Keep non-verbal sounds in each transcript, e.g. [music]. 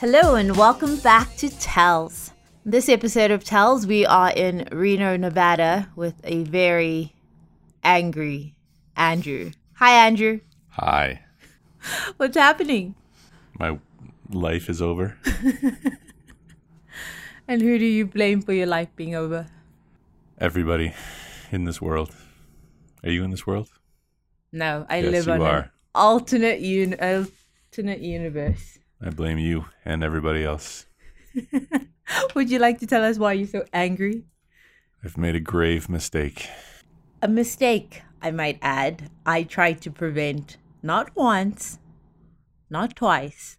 Hello and welcome back to Tells. This episode of Tells, we are in Reno, Nevada with a very angry Andrew. Hi, Andrew. Hi. [laughs] What's happening? My life is over. [laughs] And who do you blame for your life being over? Everybody in this world. Are you in this world? No, I Yes, live on an alternate un- alternate universe. I blame you and everybody else. [laughs] Would you like to tell us why you're so angry? I've made a grave mistake. A mistake, I might add, I tried to prevent not once, not twice,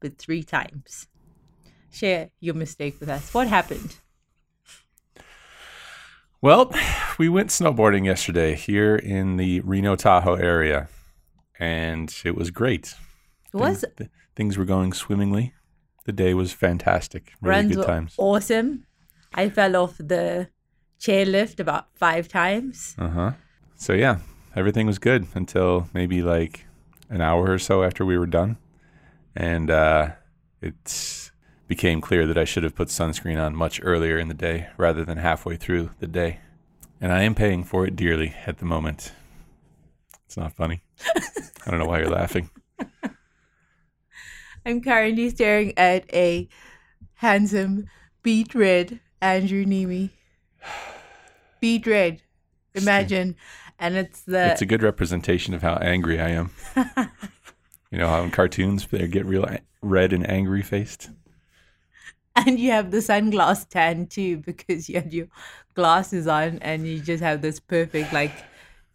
but three times. Share your mistake with us. What happened? Well, we went snowboarding yesterday here in the Reno Tahoe area, and it was great. Was Th- things were going swimmingly. The day was fantastic. Really runs good times. awesome. I fell off the chairlift about five times. Uh huh. So yeah, everything was good until maybe like an hour or so after we were done, and uh, it became clear that I should have put sunscreen on much earlier in the day rather than halfway through the day, and I am paying for it dearly at the moment. It's not funny. I don't know why you're laughing. [laughs] I'm currently staring at a handsome beet red Andrew Neeme. [sighs] Beet red. Imagine. And it's the It's a good representation of how angry I am. [laughs] you know how in cartoons they get real red and angry faced. and you have the sunglass tan too because you had your glasses on and you just have this perfect like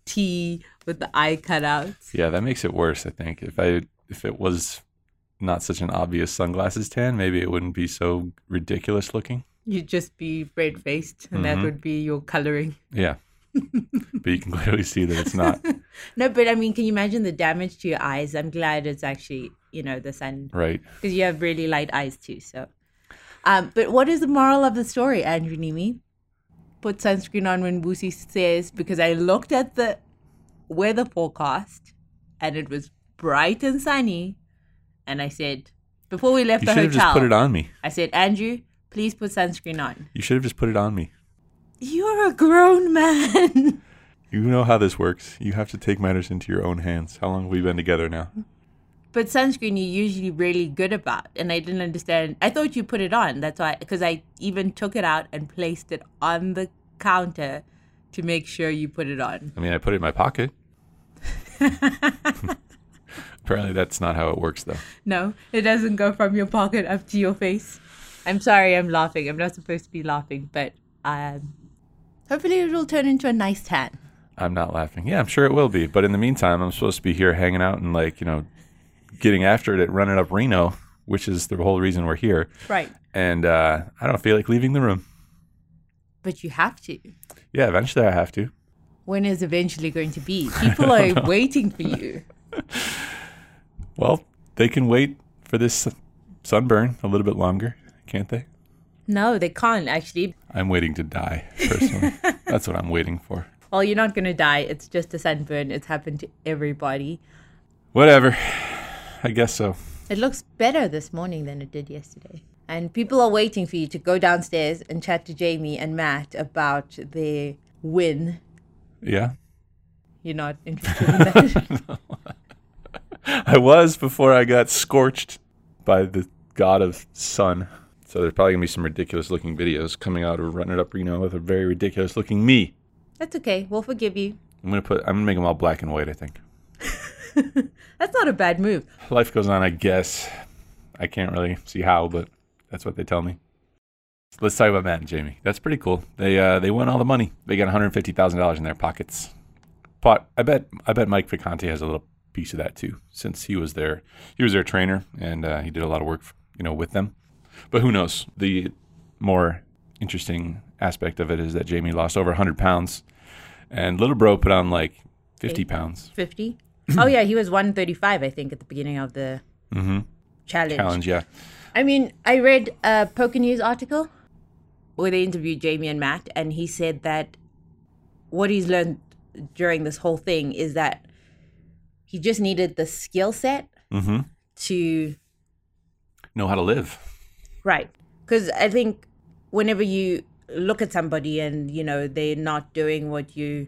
T with the eye cutouts. Yeah, that makes it worse. I think if I if it was not such an obvious sunglasses tan, maybe it wouldn't be so ridiculous looking. You'd just be red faced and that Mhm. would be your coloring. Yeah, but you can [laughs] clearly see that it's not [laughs] No, but I mean, can you imagine the damage to your eyes? I'm glad it's actually, you know, the sun right. because you have really light eyes too. So, um, but what is the moral of the story, Andrew Neeme? Put sunscreen on when Boosie says because I looked at the weather forecast and it was bright and sunny, and I said before we left You the should have hotel, just put it on me. I said, Andrew, please put sunscreen on. You should have just put it on me. You're a grown man. You know how this works. You have to take matters into your own hands. How long have we been together now? But sunscreen you're usually really good about, and I didn't understand. I thought you put it on. That's why, because I even took it out and placed it on the counter to make sure you put it on. I mean, I put it in my pocket. [laughs] Apparently, that's not how it works, though. No, it doesn't go from your pocket up to your face. I'm sorry, I'm laughing. I'm not supposed to be laughing, but um, hopefully it will turn into a nice tan. I'm not laughing. Yeah, I'm sure it will be. But in the meantime, I'm supposed to be here hanging out and like, you know, getting after it at running up Reno, which is the whole reason we're here. Right. And uh, I don't feel like leaving the room. But you have to. Yeah, eventually I have to. When is eventually going to be? [laughs] People are waiting for you. [laughs] Well, they can wait for this sunburn a little bit longer, can't they? No, they can't actually. I'm waiting to die, personally. [laughs] That's what I'm waiting for. Well, you're not going to die. It's just a sunburn. It's happened to everybody. Whatever. I guess so. It looks better this morning than it did yesterday. And people are waiting for you to go downstairs and chat to Jaime and Matt about their win. Yeah. You're not interested in that? [laughs] I was before I got scorched by the god of sun. So there's probably gonna be some ridiculous looking videos coming out of running it up Reno with a very ridiculous looking me. That's okay. We'll forgive you. I'm gonna put. I'm gonna make them all black and white. I think [laughs] That's not a bad move. life goes on. I guess I can't really see how, but that's what they tell me. Let's talk about Matt and Jaime. That's pretty cool. They uh, they won all the money. They got 150 thousand dollars in their pockets. But I bet I bet Mike Vacanti has a little piece of that too, since he was their he was their trainer and uh, he did a lot of work, you know, with them. But who knows? The more interesting aspect of it is that Jaime lost over 100 pounds, and Little Bro put on like 50 pounds 50? Oh, yeah. He was 135, I think, at the beginning of the Mm-hmm. challenge. challenge. Yeah, I mean, I read a Poker News article where they interviewed Jaime and Matt, and he said that what he's learned during this whole thing is that he just needed the skill set Mm-hmm. to Know how to live. Right. Because I think whenever you look at somebody and, you know, they're not doing what you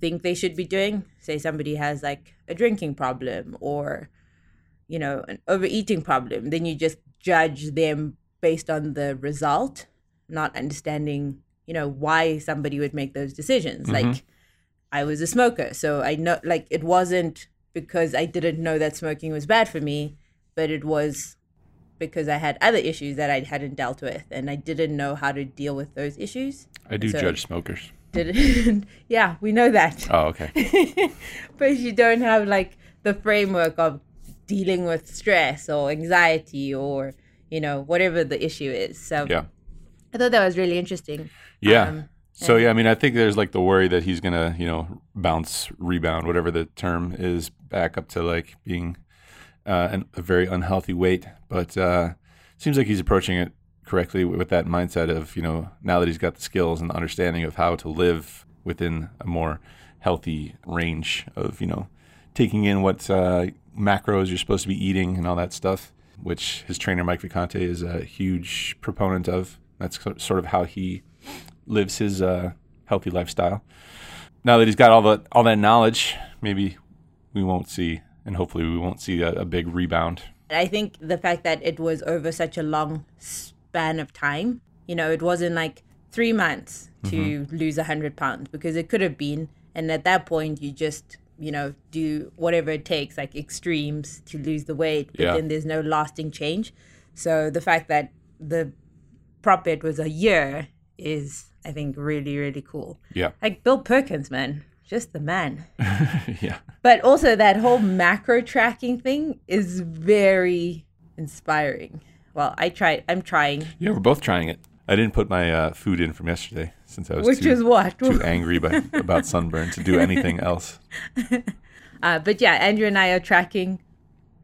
think they should be doing, say somebody has like a drinking problem or, you know, an overeating problem, then you just judge them based on the result, not understanding, you know, why somebody would make those decisions. Mm-hmm. Like, I was a smoker. So I know, like, it wasn't because I didn't know that smoking was bad for me, but it was because I had other issues that I hadn't dealt with and I didn't know how to deal with those issues. I do So- judge smokers. Didn't [laughs] yeah, we know that. Oh, okay. [laughs] but you don't have like the framework of dealing with stress or anxiety or, you know, whatever the issue is. So Yeah. I thought that was really interesting. Yeah. Um, so yeah, I mean, I think there's like the worry that he's gonna, you know, bounce, rebound, whatever the term is, back up to like being uh, an, a very unhealthy weight. But uh, seems like he's approaching it correctly with that mindset of, you know, now that he's got the skills and the understanding of how to live within a more healthy range of, you know, taking in what uh, macros you're supposed to be eating and all that stuff, which his trainer Mike Vacanti is a huge proponent of. That's sort of how he lives his uh, healthy lifestyle. Now that he's got all the all that knowledge, maybe we won't see, and hopefully we won't see a, a big rebound. I think the fact that it was over such a long span of time, you know, it wasn't like three months to mm-hmm. lose a hundred pounds because it could have been, and at that point you just, you know, do whatever it takes, like extremes to lose the weight, but Yeah. then there's no lasting change. So the fact that the prop bet was a year is, I think, really really cool. Yeah, Like Bill Perkins, man, just the man. [laughs] yeah, But also that whole macro tracking thing is very inspiring. Well, I try. I'm trying. yeah. We're both trying it. I didn't put my uh, food in from yesterday since I was Which too, is what? too angry by, about sunburn to do [laughs] anything else. [laughs] Uh, but yeah, Andrew and I are tracking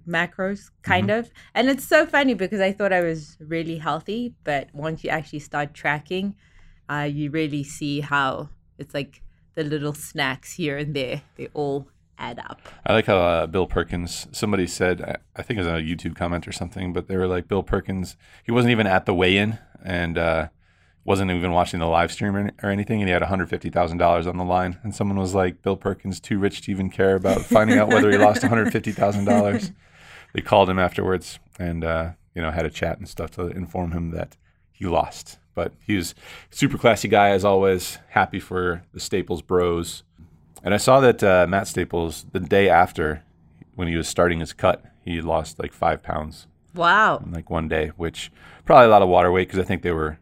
macros, kind Mm-hmm. of. And it's so funny because I thought I was really healthy, but once you actually start tracking, uh, you really see how it's like the little snacks here and there. They all add up. I like how uh, Bill Perkins. Somebody said, I- think it was a YouTube comment or something, but they were like, Bill Perkins. He wasn't even at the weigh-in and uh, wasn't even watching the live stream or, or anything, and he had one hundred fifty thousand dollars on the line. And someone was like, Bill Perkins too rich to even care about finding out whether he lost one hundred fifty thousand dollars. [laughs] They called him afterwards and uh, you know had a chat and stuff to inform him that he lost. But he was super classy guy as always. Happy for the Staples Bros. And I saw that uh, Matt Staples, the day after, when he was starting his cut, he lost like five pounds Wow. in like one day, which probably a lot of water weight because I think they were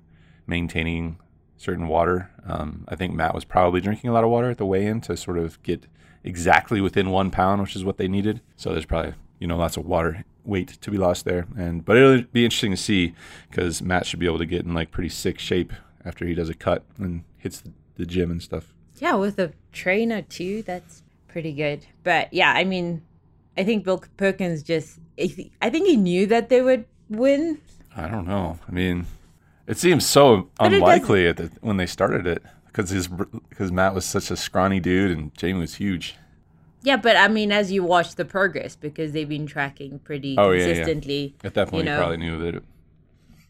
maintaining certain water. Um, I think Matt was probably drinking a lot of water at the weigh-in to sort of get exactly within one pound, which is what they needed. So there's probably you know lots of water weight to be lost there. And but it'll be interesting to see because Matt should be able to get in like pretty sick shape after he does a cut and hits the, the gym and stuff. Yeah, with a trainer too, that's pretty good. But yeah, I mean, I think Bill Perkins just, I think he knew that they would win. I don't know. I mean, it seems so But unlikely at the, when they started it because his because Matt was such a scrawny dude and Jaime was huge. Yeah, but I mean, as you watch the progress, because they've been tracking pretty Oh, yeah, yeah. consistently. At that point, You he know. probably knew that. It,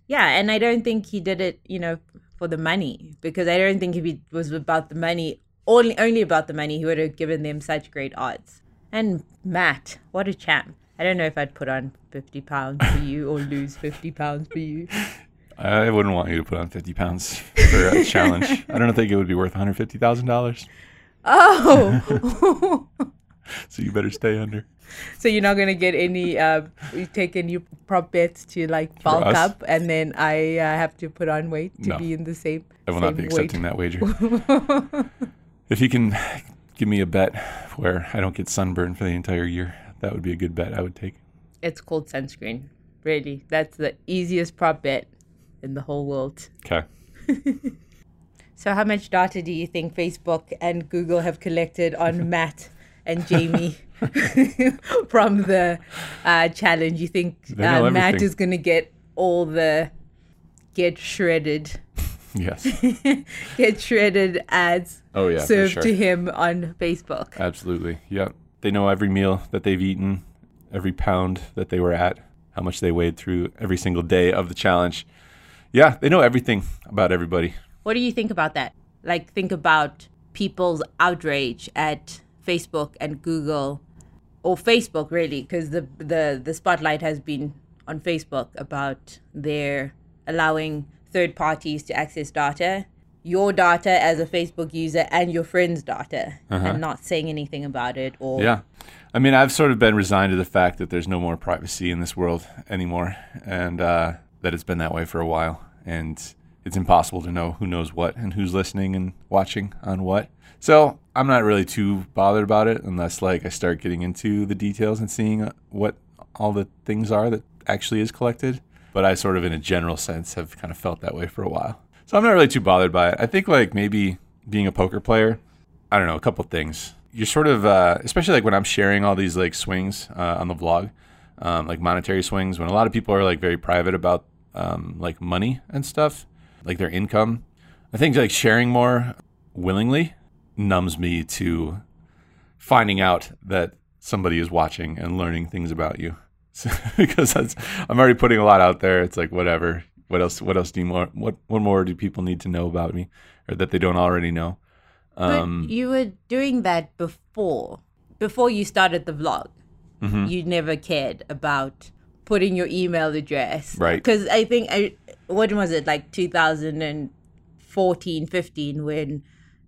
Yeah, and I don't think he did it, you know, for the money because I don't think it was about the money, only only about the money, he would have given them such great odds. And Matt, what a champ! I don't know if I'd put on fifty pounds for you or lose fifty pounds for you. [laughs] I wouldn't want you to put on fifty pounds for a challenge. I don't think it would be worth one hundred fifty thousand dollars. Oh, [laughs] So you better stay under. so you're not gonna get any? Uh, you take any prop bets to like bulk up, and then I uh, have to put on weight to No. be in the same. I will not be same weight. accepting that wager. [laughs] if you can give me a bet where I don't get sunburned for the entire year, that would be a good bet. I would take. It's called sunscreen. Really, that's the easiest prop bet in the whole world. Okay. [laughs] So, how much data do you think Facebook and Google have collected on [laughs] Matt and Jaime [laughs] from the uh, challenge? You think uh, Matt is going to get all the get shredded Yes. [laughs] get shredded ads Oh yeah, served sure. to him on Facebook. Absolutely. Yep. They know every meal that they've eaten, every pound that they were at, how much they weighed through every single day of the challenge. Yeah, they know everything about everybody. What do you think about that? Like, think about people's outrage at Facebook and Google, or Facebook really, because the, the the spotlight has been on Facebook about their allowing third parties to access data, your data as a Facebook user, and your friend's data, and not saying anything about it. Or Yeah. I mean, I've sort of been resigned to the fact that there's no more privacy in this world anymore, and uh, that it's been that way for a while. And it's impossible to know who knows what and who's listening and watching on what. So I'm not really too bothered about it unless, like, I start getting into the details and seeing what all the things are that actually is collected. But I sort of, in a general sense, have kind of felt that way for a while. So I'm not really too bothered by it. I think, like, maybe being a poker player, I don't know, a couple things. You're sort of, uh, especially like when I'm sharing all these like swings uh, on the vlog, um, like monetary swings, when a lot of people are like very private about um, like money and stuff, like their income. I think like sharing more willingly numbs me to finding out that somebody is watching and learning things about you. [laughs] Because that's, I'm already putting a lot out there. It's like whatever. What else? What else do you more? What what more do people need to know about me, or that they don't already know? Um, But you were doing that before, before you started the vlog. Mm-hmm. You never cared about putting your email address, Right. Because I think I, when was it like 2014, 15, when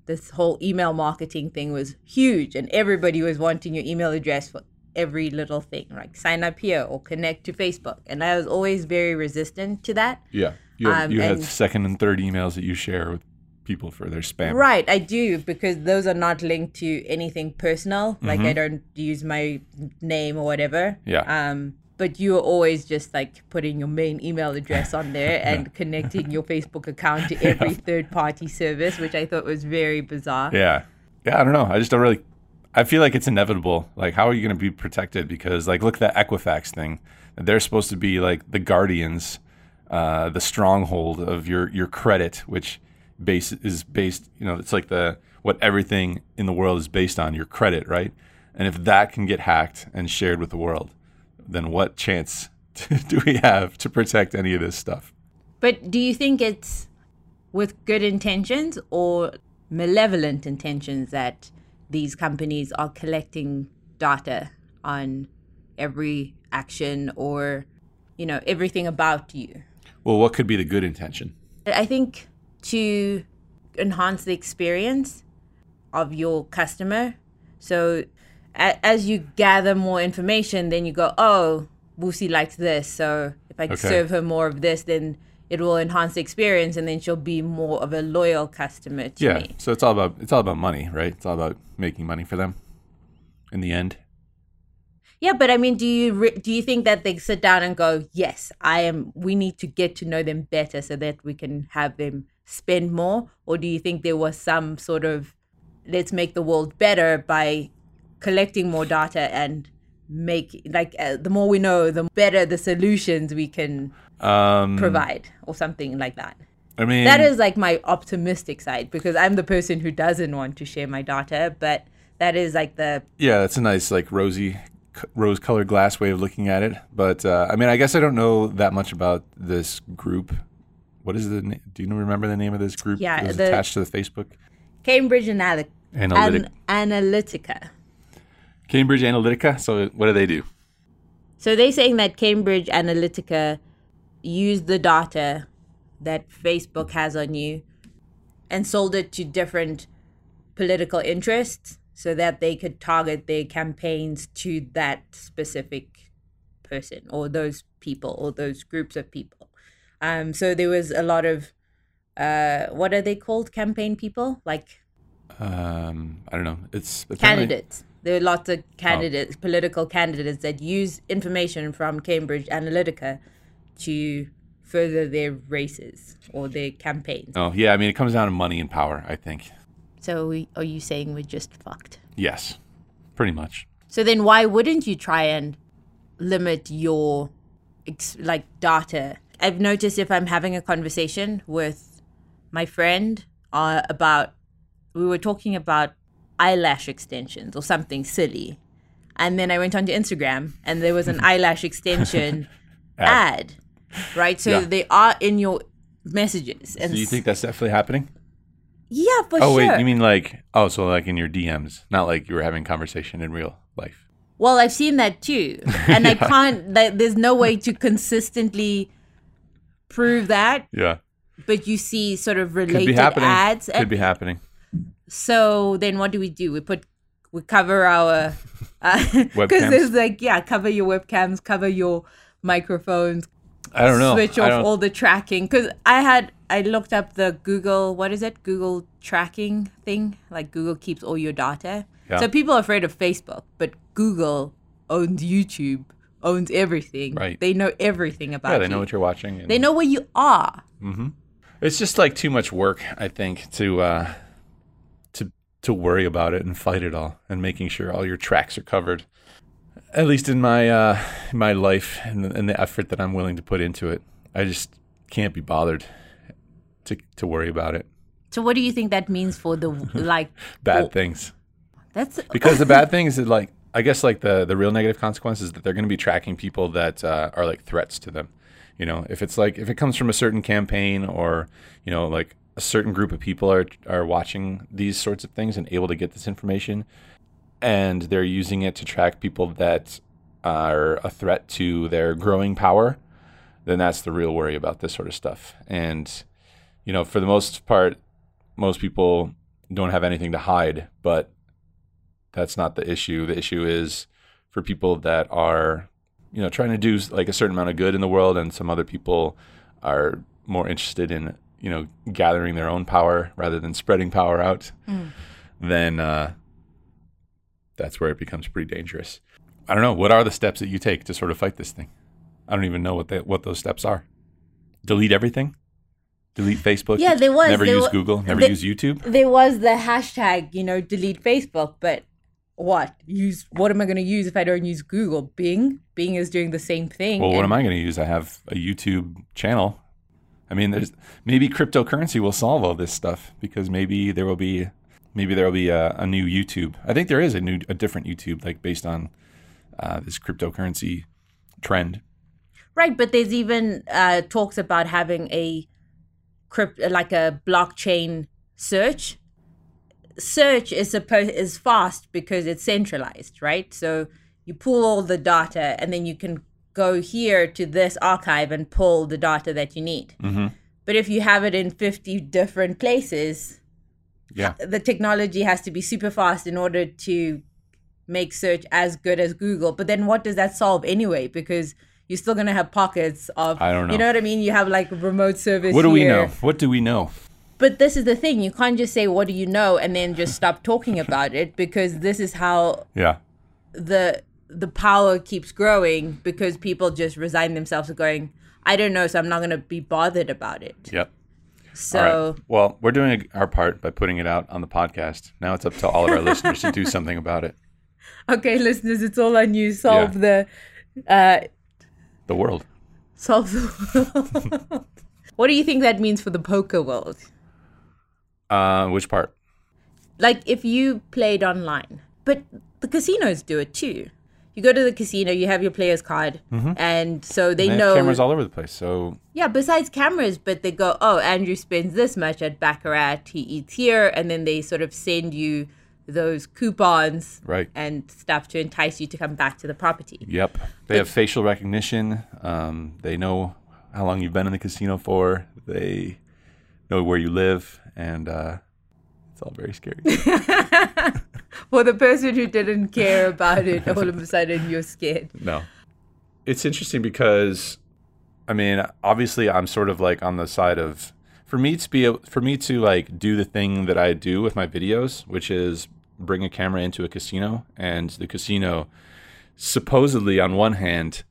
this whole email marketing thing was huge, and everybody was wanting your email address for every little thing, like sign up here or connect to Facebook, and I was always very resistant to that. yeah, you have, Um, you have and- second and third emails that you share with people for their spam. Right, I do because those are not linked to anything personal. Like I don't use my name or whatever. Yeah. Um, but you are always just like putting your main email address on there [laughs] and connecting your Facebook account to [laughs] every third party service, which I thought was very bizarre. Yeah. Yeah, I don't know. I just don't really I feel like it's inevitable. Like how are you going to be protected because like look at that Equifax thing. They're supposed to be like the guardians, uh, the stronghold of your your credit which base is based, you know, it's like the what everything in the world is based on, your credit, right? And if that can get hacked and shared with the world, then what chance [laughs] do we have to protect any of this stuff? But do you think it's with good intentions or malevolent intentions that these companies are collecting data on every action or, you know, everything about you? Well, what could be the good intention? I think to enhance the experience of your customer. So a- as you gather more information, then you go, oh, Boosie likes this. So if I Okay. serve her more of this, then it will enhance the experience and then she'll be more of a loyal customer to Yeah. me. So it's all about it's all about money, right? It's all about making money for them in the end. Yeah, but I mean, do you re- do you think that they sit down and go, "Yes, I am. We need to get to know them better so that we can have them spend more," or do you think there was some sort of let's make the world better by collecting more data and make like uh, the more we know, the better the solutions we can Um, provide, or something like that. I mean, That is like my optimistic side because I'm the person who doesn't want to share my data, but that is like the yeah, that's a nice like rosy, rose-colored glass way of looking at it. But uh, I mean, I guess I don't know that much about this group. What is the? na- Do you remember the name of this group? Yeah, that was the- attached to the Facebook. Cambridge Analytica. Analytic- An- Analytica. Cambridge Analytica. So what do they do? So they're saying that Cambridge Analytica used the data that Facebook has on you and sold it to different political interests so that they could target their campaigns to that specific person or those people or those groups of people. Um, so there was a lot of uh, what are they called? Campaign people, like Um, I don't know. It's apparently- candidates. There are lots of candidates, political candidates that use information from Cambridge Analytica to further their races or their campaigns. Oh yeah, I mean, it comes down to money and power. I think. So we, are you saying we're just fucked? Yes, pretty much. So then why wouldn't you try and limit your like data? I've noticed if I'm having a conversation with my friend uh, about we were talking about eyelash extensions or something silly, and then I went onto Instagram and there was an [laughs] eyelash extension [laughs] ad. right? So Yeah. they are in your messages. And Do you think that's definitely happening? Yeah, for oh, sure. Oh sure. wait, you mean like oh, so like in your DMs, not like you were having conversation in real life. Well, I've seen that too, [laughs] and I can't. Like, there's no way to consistently prove that, Yeah, but you see sort of could be related happening. ads. Could be happening. So then, what do we do? We put we cover our [laughs] [laughs] because Webcams? there's like yeah, cover your webcams, cover your microphones, I don't know. switch off all the tracking. Because I had I looked up the Google what is it Google tracking thing like Google keeps all your data. Yeah. So people are afraid of Facebook, but Google owns YouTube, owns everything. Right. They know everything about yeah, they you. know what you're watching. And they know where you are. Mm-hmm. It's just like too much work, I think, to uh, to worry about it and fight it all, and making sure all your tracks are covered. At least in my uh, in my life and the, and the effort that I'm willing to put into it, I just can't be bothered to to worry about it. So what do you think that means for the [laughs] like Bad things, That's [laughs] because the bad [laughs] thing is that like I guess like the the real negative consequence is that they're going to be tracking people that uh, are like threats to them. You know, if it's like if it comes from a certain campaign or you know like a certain group of people are are watching these sorts of things and able to get this information, and they're using it to track people that are a threat to their growing power, then that's the real worry about this sort of stuff. And you know, for the most part, most people don't have anything to hide, but that's not the issue. The issue is for people that are, you know, trying to do like a certain amount of good in the world, and some other people are more interested in, you know, gathering their own power rather than spreading power out. Then uh, that's where it becomes pretty dangerous. I don't know. What are the steps that you take to sort of fight this thing? I don't even know what they, what those steps are. Delete everything. Delete Facebook. Yeah, there was- Never there use Google. Never there- use YouTube. there was the hashtag, you know, delete Facebook, but what? Use what am I going to use if I don't use Google? Bing? Bing is doing the same thing. Well, what am I going to use? I have a YouTube channel. I mean, there's maybe cryptocurrency will solve all this stuff because maybe there will be maybe there will be a, a new YouTube. I think there is a new a different YouTube like based on uh, this cryptocurrency trend. Right, but there's even uh, talks about having a crypt like a blockchain search. Search is supposed is fast because it's centralized, right? So you pull all the data and then you can go here to this archive and pull the data that you need. Mm-hmm. But if you have it in 50 different places, Yeah, the technology has to be super fast in order to make search as good as Google. But then what does that solve anyway? Because you're still gonna have pockets of I don't know. You know what I mean? You have like remote service. what do we know? What do we know? But this is the thing. You can't just say what do you know and then just stop talking about it because this is how Yeah, the the power keeps growing because people just resign themselves to going, I don't know, so I'm not gonna be bothered about it. yep. So right. Well, we're doing our part by putting it out on the podcast. Now it's up to all of our listeners to do [laughs] something about it. okay, listeners, it's all on you. Solve the uh The world. solve the world. [laughs] what do you think that means for the poker world Uh, which part? like if you played online but the casinos do it too you go to the casino you have your player's card and so they, They have know cameras all over the place. So yeah besides cameras but they go oh andrew spends this much at baccarat he eats here and then they sort of send you those coupons right. and stuff to entice you to come back to the property Yep. They have facial recognition. Um, they know how long you've been in the casino for. They know where you live, and uh, it's all very scary. [laughs] for the person who didn't care about it all of a sudden you're scared no. It's interesting because, I mean, obviously, I'm sort of like on the side of for me to be for me to like do the thing that I do with my videos, which is bring a camera into a casino, and the casino supposedly on one hand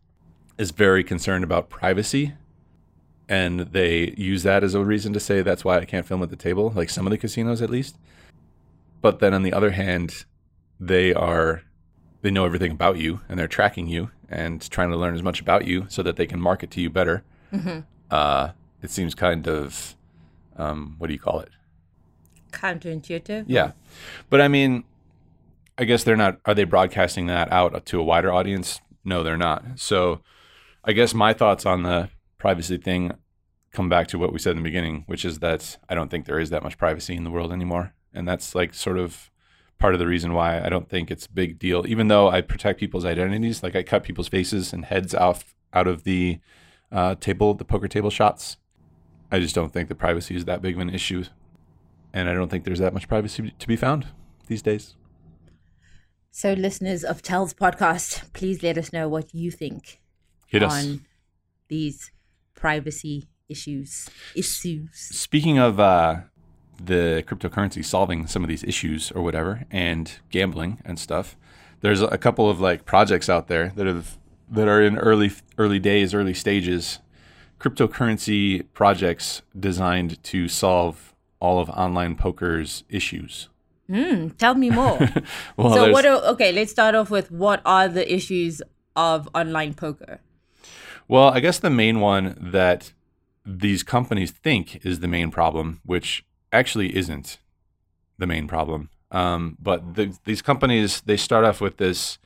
is very concerned about privacy and they use that as a reason to say that's why I can't film at the table, like some of the casinos at least. But then on the other hand, they are they know everything about you and they're tracking you and trying to learn as much about you so that they can market to you better. Uh, it seems kind of um, what do you call it? Counterintuitive. Yeah, but I mean, I guess they're not. Are they broadcasting that out to a wider audience? No, they're not. So, I guess my thoughts on the privacy thing come back to what we said in the beginning, which is that I don't think there is that much privacy in the world anymore, and that's like sort of part of the reason why I don't think it's a big deal. Even though I protect people's identities, like I cut people's faces and heads off out of the uh, table, the poker table shots. I just don't think the privacy is that big of an issue, and I don't think there's that much privacy to be found these days. So, listeners of Tell's podcast, please let us know what you think Hit on us. these privacy issues. Issues. Speaking of uh, the cryptocurrency solving some of these issues or whatever, and gambling and stuff, there's a couple of like projects out there that have that are in early early days, early stages. Cryptocurrency projects designed to solve all of online poker's issues. Hmm. Tell me more. [laughs] Well, so, what? Are, okay, let's start off with what are the issues of online poker? Well, I guess the main one that these companies think is the main problem, which actually isn't the main problem. Um, but the, these companies they start off with this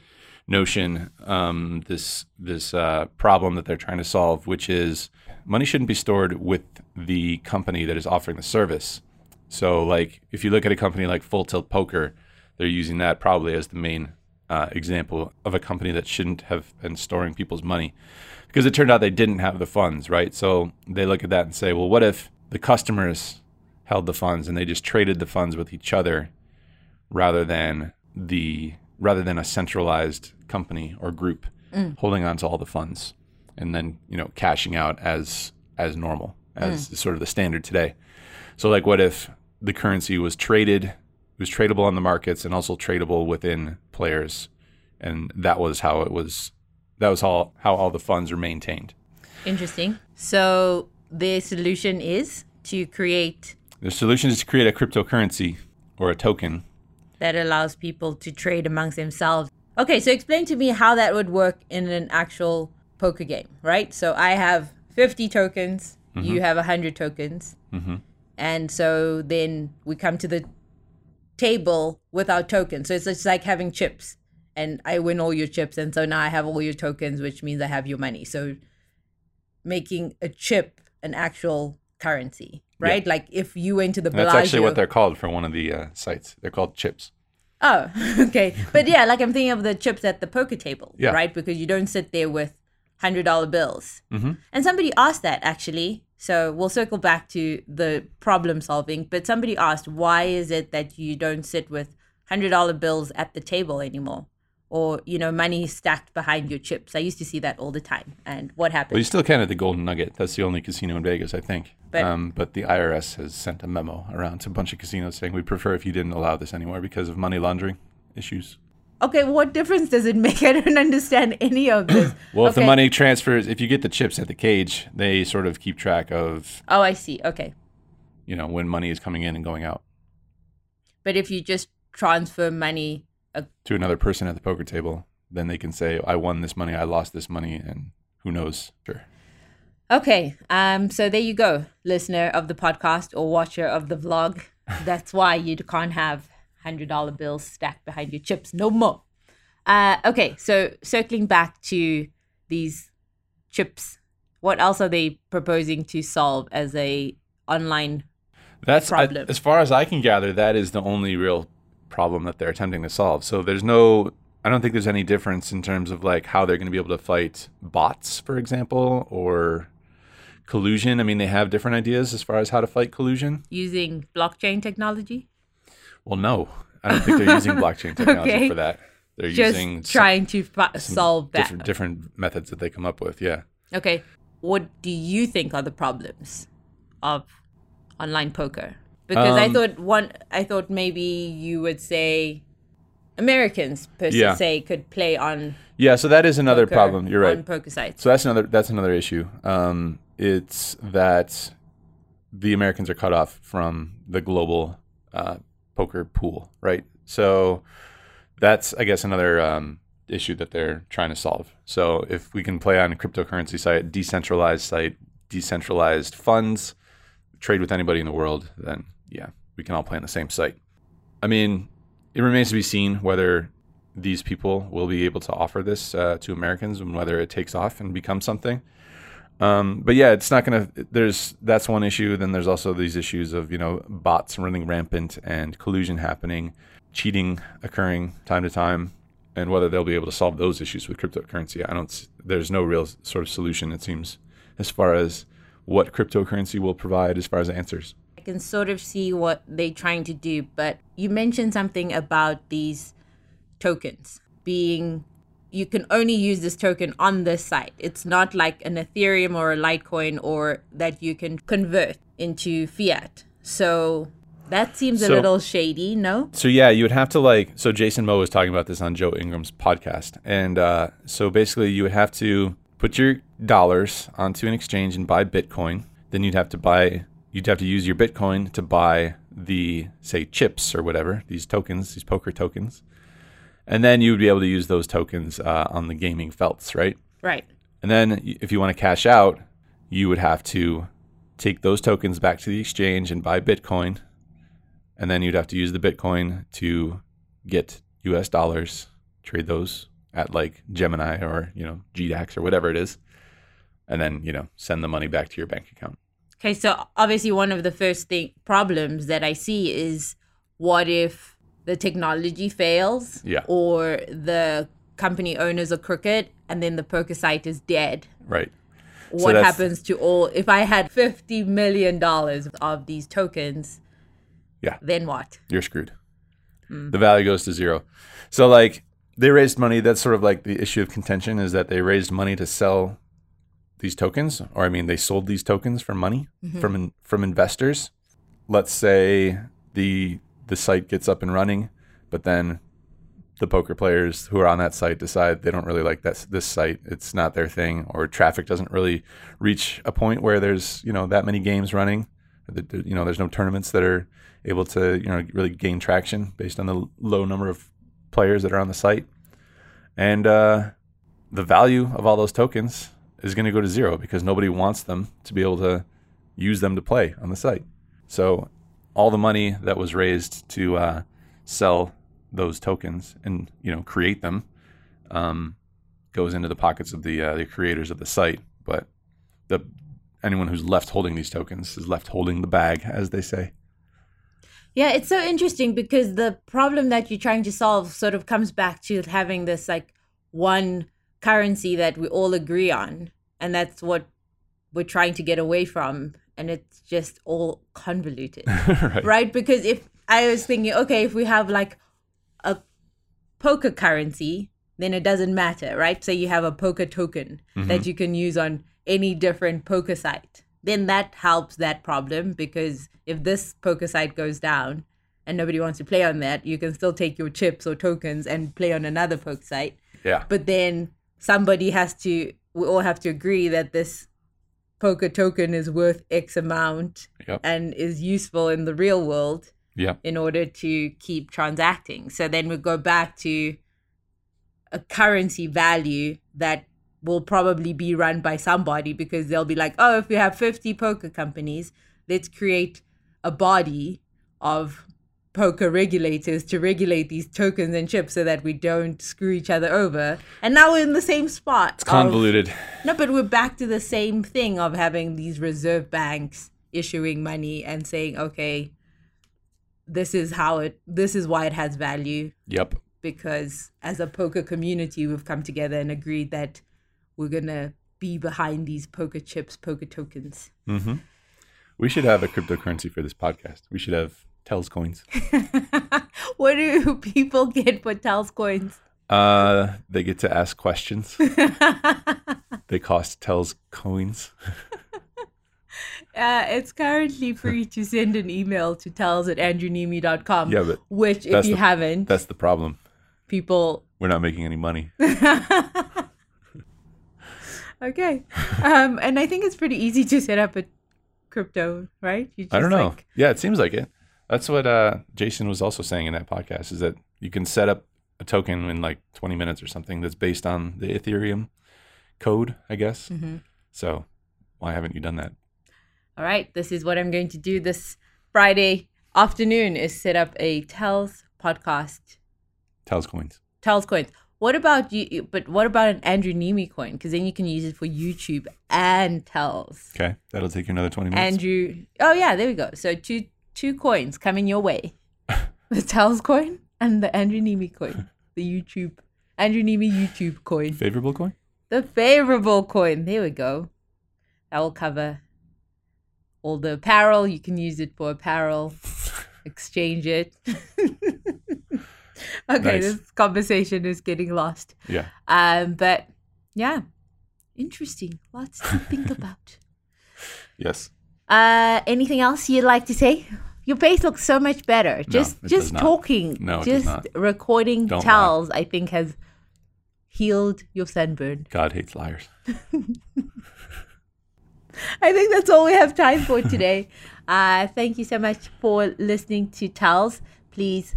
notion, um, this this uh, problem that they're trying to solve, which is money shouldn't be stored with the company that is offering the service. So, like if you look at a company like Full Tilt Poker, they're using that probably as the main uh, example of a company that shouldn't have been storing people's money because it turned out they didn't have the funds, right? So they look at that and say, well, what if the customers held the funds and they just traded the funds with each other rather than the rather than a centralized company or group mm. holding on to all the funds and then you know cashing out as as normal as mm. sort of the standard today. So like, what if the currency was traded, was tradable on the markets and also tradable within players, and that was how it was. That was how how all the funds are maintained. Interesting. So, the solution is to create The solution is to create a cryptocurrency or a token. that allows people to trade amongst themselves. Okay, so explain to me how that would work in an actual poker game, right? So I have 50 tokens, you mm-hmm. have 100 tokens. Mm-hmm. And so then we come to the table with our tokens. So it's just like having chips. And I win all your chips. And so now I have all your tokens, which means I have your money. So making a chip an actual currency, right? Like if you went to the And that's actually what they're called for one of the uh, sites. They're called chips. Oh, [laughs] okay. But yeah, like I'm thinking of the chips at the poker table, Yeah. right? Because you don't sit there with hundred dollar bills. Mm-hmm. And somebody asked that actually. So we'll circle back to the problem solving. But somebody asked, why is it that you don't sit with hundred dollar bills at the table anymore? Or, you know, money stacked behind your chips. I used to see that all the time. And what happened? Well, you still can at the Golden Nugget. That's the only casino in Vegas, I think. But- um, but the IRS has sent a memo around to a bunch of casinos saying we'd prefer if you didn't allow this anymore because of money laundering issues. okay, what difference does it make? [laughs] I don't understand any of this. [clears throat] Well, if the money transfers, if you get the chips at the cage, they sort of keep track of Oh, I see. Okay. you know when money is coming in and going out But if you just transfer money to another person at the poker table, then they can say, "I won this money, I lost this money," and who knows? Sure. Okay, um, so there you go, listener of the podcast or watcher of the vlog. That's why you can't have hundred dollar bills stacked behind your chips no more. Uh, okay, so circling back to these chips, what else are they proposing to solve as a online? That's I- problem. as far as I can gather. That is the only real problem that they're attempting to solve. So there's no. I don't think there's any difference in terms of like how they're going to be able to fight bots, for example, or collusion. I mean, they have different ideas as far as how to fight collusion. Using blockchain technology, Well, no, I don't think they're using [laughs] blockchain technology Okay. for that. They're just using some trying to fi- solve that. different different methods that they come up with. Yeah. Okay, what do you think are the problems of online poker? Because I Um, thought one, I thought maybe you would say Americans per Yeah. se could play on Yeah. So that is another problem. You're right. on poker sites. So that's another that's another issue. Um, it's that the Americans are cut off from the global uh, poker pool, right? So that's I guess another um, issue that they're trying to solve. So if we can play on a cryptocurrency site, decentralized site, decentralized funds, trade with anybody in the world, then yeah, we can all play on the same site. I mean, it remains to be seen whether these people will be able to offer this uh, to Americans and whether it takes off and becomes something. Um, but yeah, it's not gonna. There's that's one issue. Then there's also these issues of you know bots running rampant and collusion happening, cheating occurring time to time, and whether they'll be able to solve those issues with cryptocurrency. I don't. There's no real sort of solution. It seems as far as what cryptocurrency will provide as far as answers. Can sort of see what they're trying to do, but you mentioned something about these tokens being you can only use this token on this site. It's not like an Ethereum or a Litecoin or that you can convert into fiat. So that seems a So- little shady, no? So yeah, you would have to like. So Jason Moe was talking about this on Joe Ingram's podcast, and uh, so basically you would have to put your dollars onto an exchange and buy Bitcoin. Then you'd have to buy. You'd have to use your Bitcoin to buy the say chips or whatever these tokens, these poker tokens, and then you would be able to use those tokens uh, on the gaming felts, right? Right. And then if you want to cash out, you would have to take those tokens back to the exchange and buy Bitcoin. And then you'd have to use the Bitcoin to get US dollars, trade those at like Gemini or, you know, GDAX or whatever it is. And then, you know, send the money back to your bank account. Okay, so obviously one of the first thing problems that I see is what if the technology fails Yeah. or the company owners are crooked and then the poker site is dead. Right. What that's- happens to all if I had 50 million dollars of these tokens? Yeah. Then what? you're screwed. Hmm. The value goes to zero. So like they raised money. That's sort of like the issue of contention is that they raised money to sell these tokens, or I mean, they sold these tokens for money from in, from investors. Let's say the the site gets up and running, but then the poker players who are on that site decide they don't really like that this site. It's not their thing, or traffic doesn't really reach a point where there's you know that many games running. You know, there's no tournaments that are able to you know really gain traction based on the low number of players that are on the site, and uh, the value of all those tokens is going to go to zero because nobody wants them to be able to use them to play on the site. So all the money that was raised to uh, sell those tokens and you know create them um, goes into the pockets of the uh, the creators of the site, but the anyone who's left holding these tokens is left holding the bag, as they say. Yeah, it's so interesting because the problem that you're trying to solve sort of comes back to having this like one currency that we all agree on. And that's what we're trying to get away from. And it's just all convoluted, [laughs] right. right? Because if I was thinking, okay, if we have like a poker currency, then it doesn't matter, right? So you have a poker token mm-hmm. that you can use on any different poker site. Then that helps that problem because if this poker site goes down and nobody wants to play on that, you can still take your chips or tokens and play on another poker site. Yeah. But then somebody has to, we all have to agree that this poker token is worth X amount Yep. and is useful in the real world Yeah. in order to keep transacting. So then we go back to a currency value that will probably be run by somebody because they'll be like, oh, if we have 50 poker companies, let's create a body of poker regulators to regulate these tokens and chips so that we don't screw each other over. And now we're in the same spot. It's of- convoluted. no, but we're back to the same thing of having these reserve banks issuing money and saying, okay, this is how it, this is why it has value. Yep. Because as a poker community, we've come together and agreed that we're going to be behind these poker chips, poker tokens. Mm-hmm. We should have a cryptocurrency for this podcast. We should have Tells coins. [laughs] what do [laughs] people get for Tells coins? Uh, they get to ask questions. [laughs] they cost Tells coins. Uh, it's currently free to send an email to tells at andrewneeme.com. Yeah, but which, if you the- haven't, That's the problem. people We're not making any money. Okay. Um, and I think it's pretty easy to set up a crypto, right? You I don't know. like- yeah, it seems like it. That's what uh, Jason was also saying in that podcast is that you can set up a token in like 20 minutes or something that's based on the Ethereum code, I guess. Mhm. So why haven't you done that? All right, this is what I'm going to do this Friday afternoon is set up a Tells podcast. Tells coins. Tells coins. What about you? But what about an Andrew Neeme coin? Because then you can use it for YouTube and Tells. Okay, that'll take you another twenty minutes. Andrew. Oh yeah, there we go. So two two coins coming your way: [laughs] the Tells coin and the Andrew Neeme coin. The YouTube Andrew Neeme YouTube coin. Favorable coin. The favorable coin. There we go. That will cover all the apparel. You can use it for apparel. [laughs] Exchange it. [laughs] okay, Nice. this conversation is getting lost. Yeah. Um, but yeah, interesting. Lots to think about. Yes. Uh, anything else you'd like to say? Your face looks so much better. Just it just does not. talking, No, it does just recording Don't lie. I think has healed your sunburn. God hates liars. [laughs] I think that's all we have time for [laughs] today. uh, thank you so much for listening to Tells. Please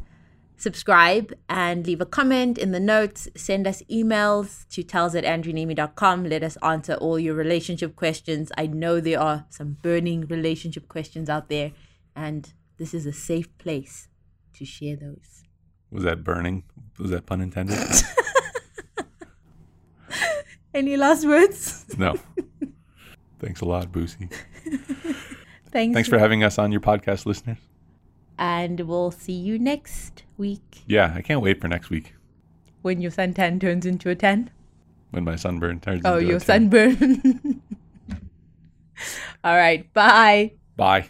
subscribe and leave a comment in the notes. Send us emails to tells at andrewneeme.com. Let us answer all your relationship questions. I know there are some burning relationship questions out there, and this is a safe place to share those. Was that burning? Was that pun intended? [laughs] Any last words? no. Thanks a lot, Boosie. [laughs] Thanks. Thanks for having us on your podcast, listeners. and we'll see you next week Yeah, I can't wait for next week when your sun suntan turns into a tan. when my sunburn turns Oh, into a your sunburn. [laughs] All right. Bye. Bye.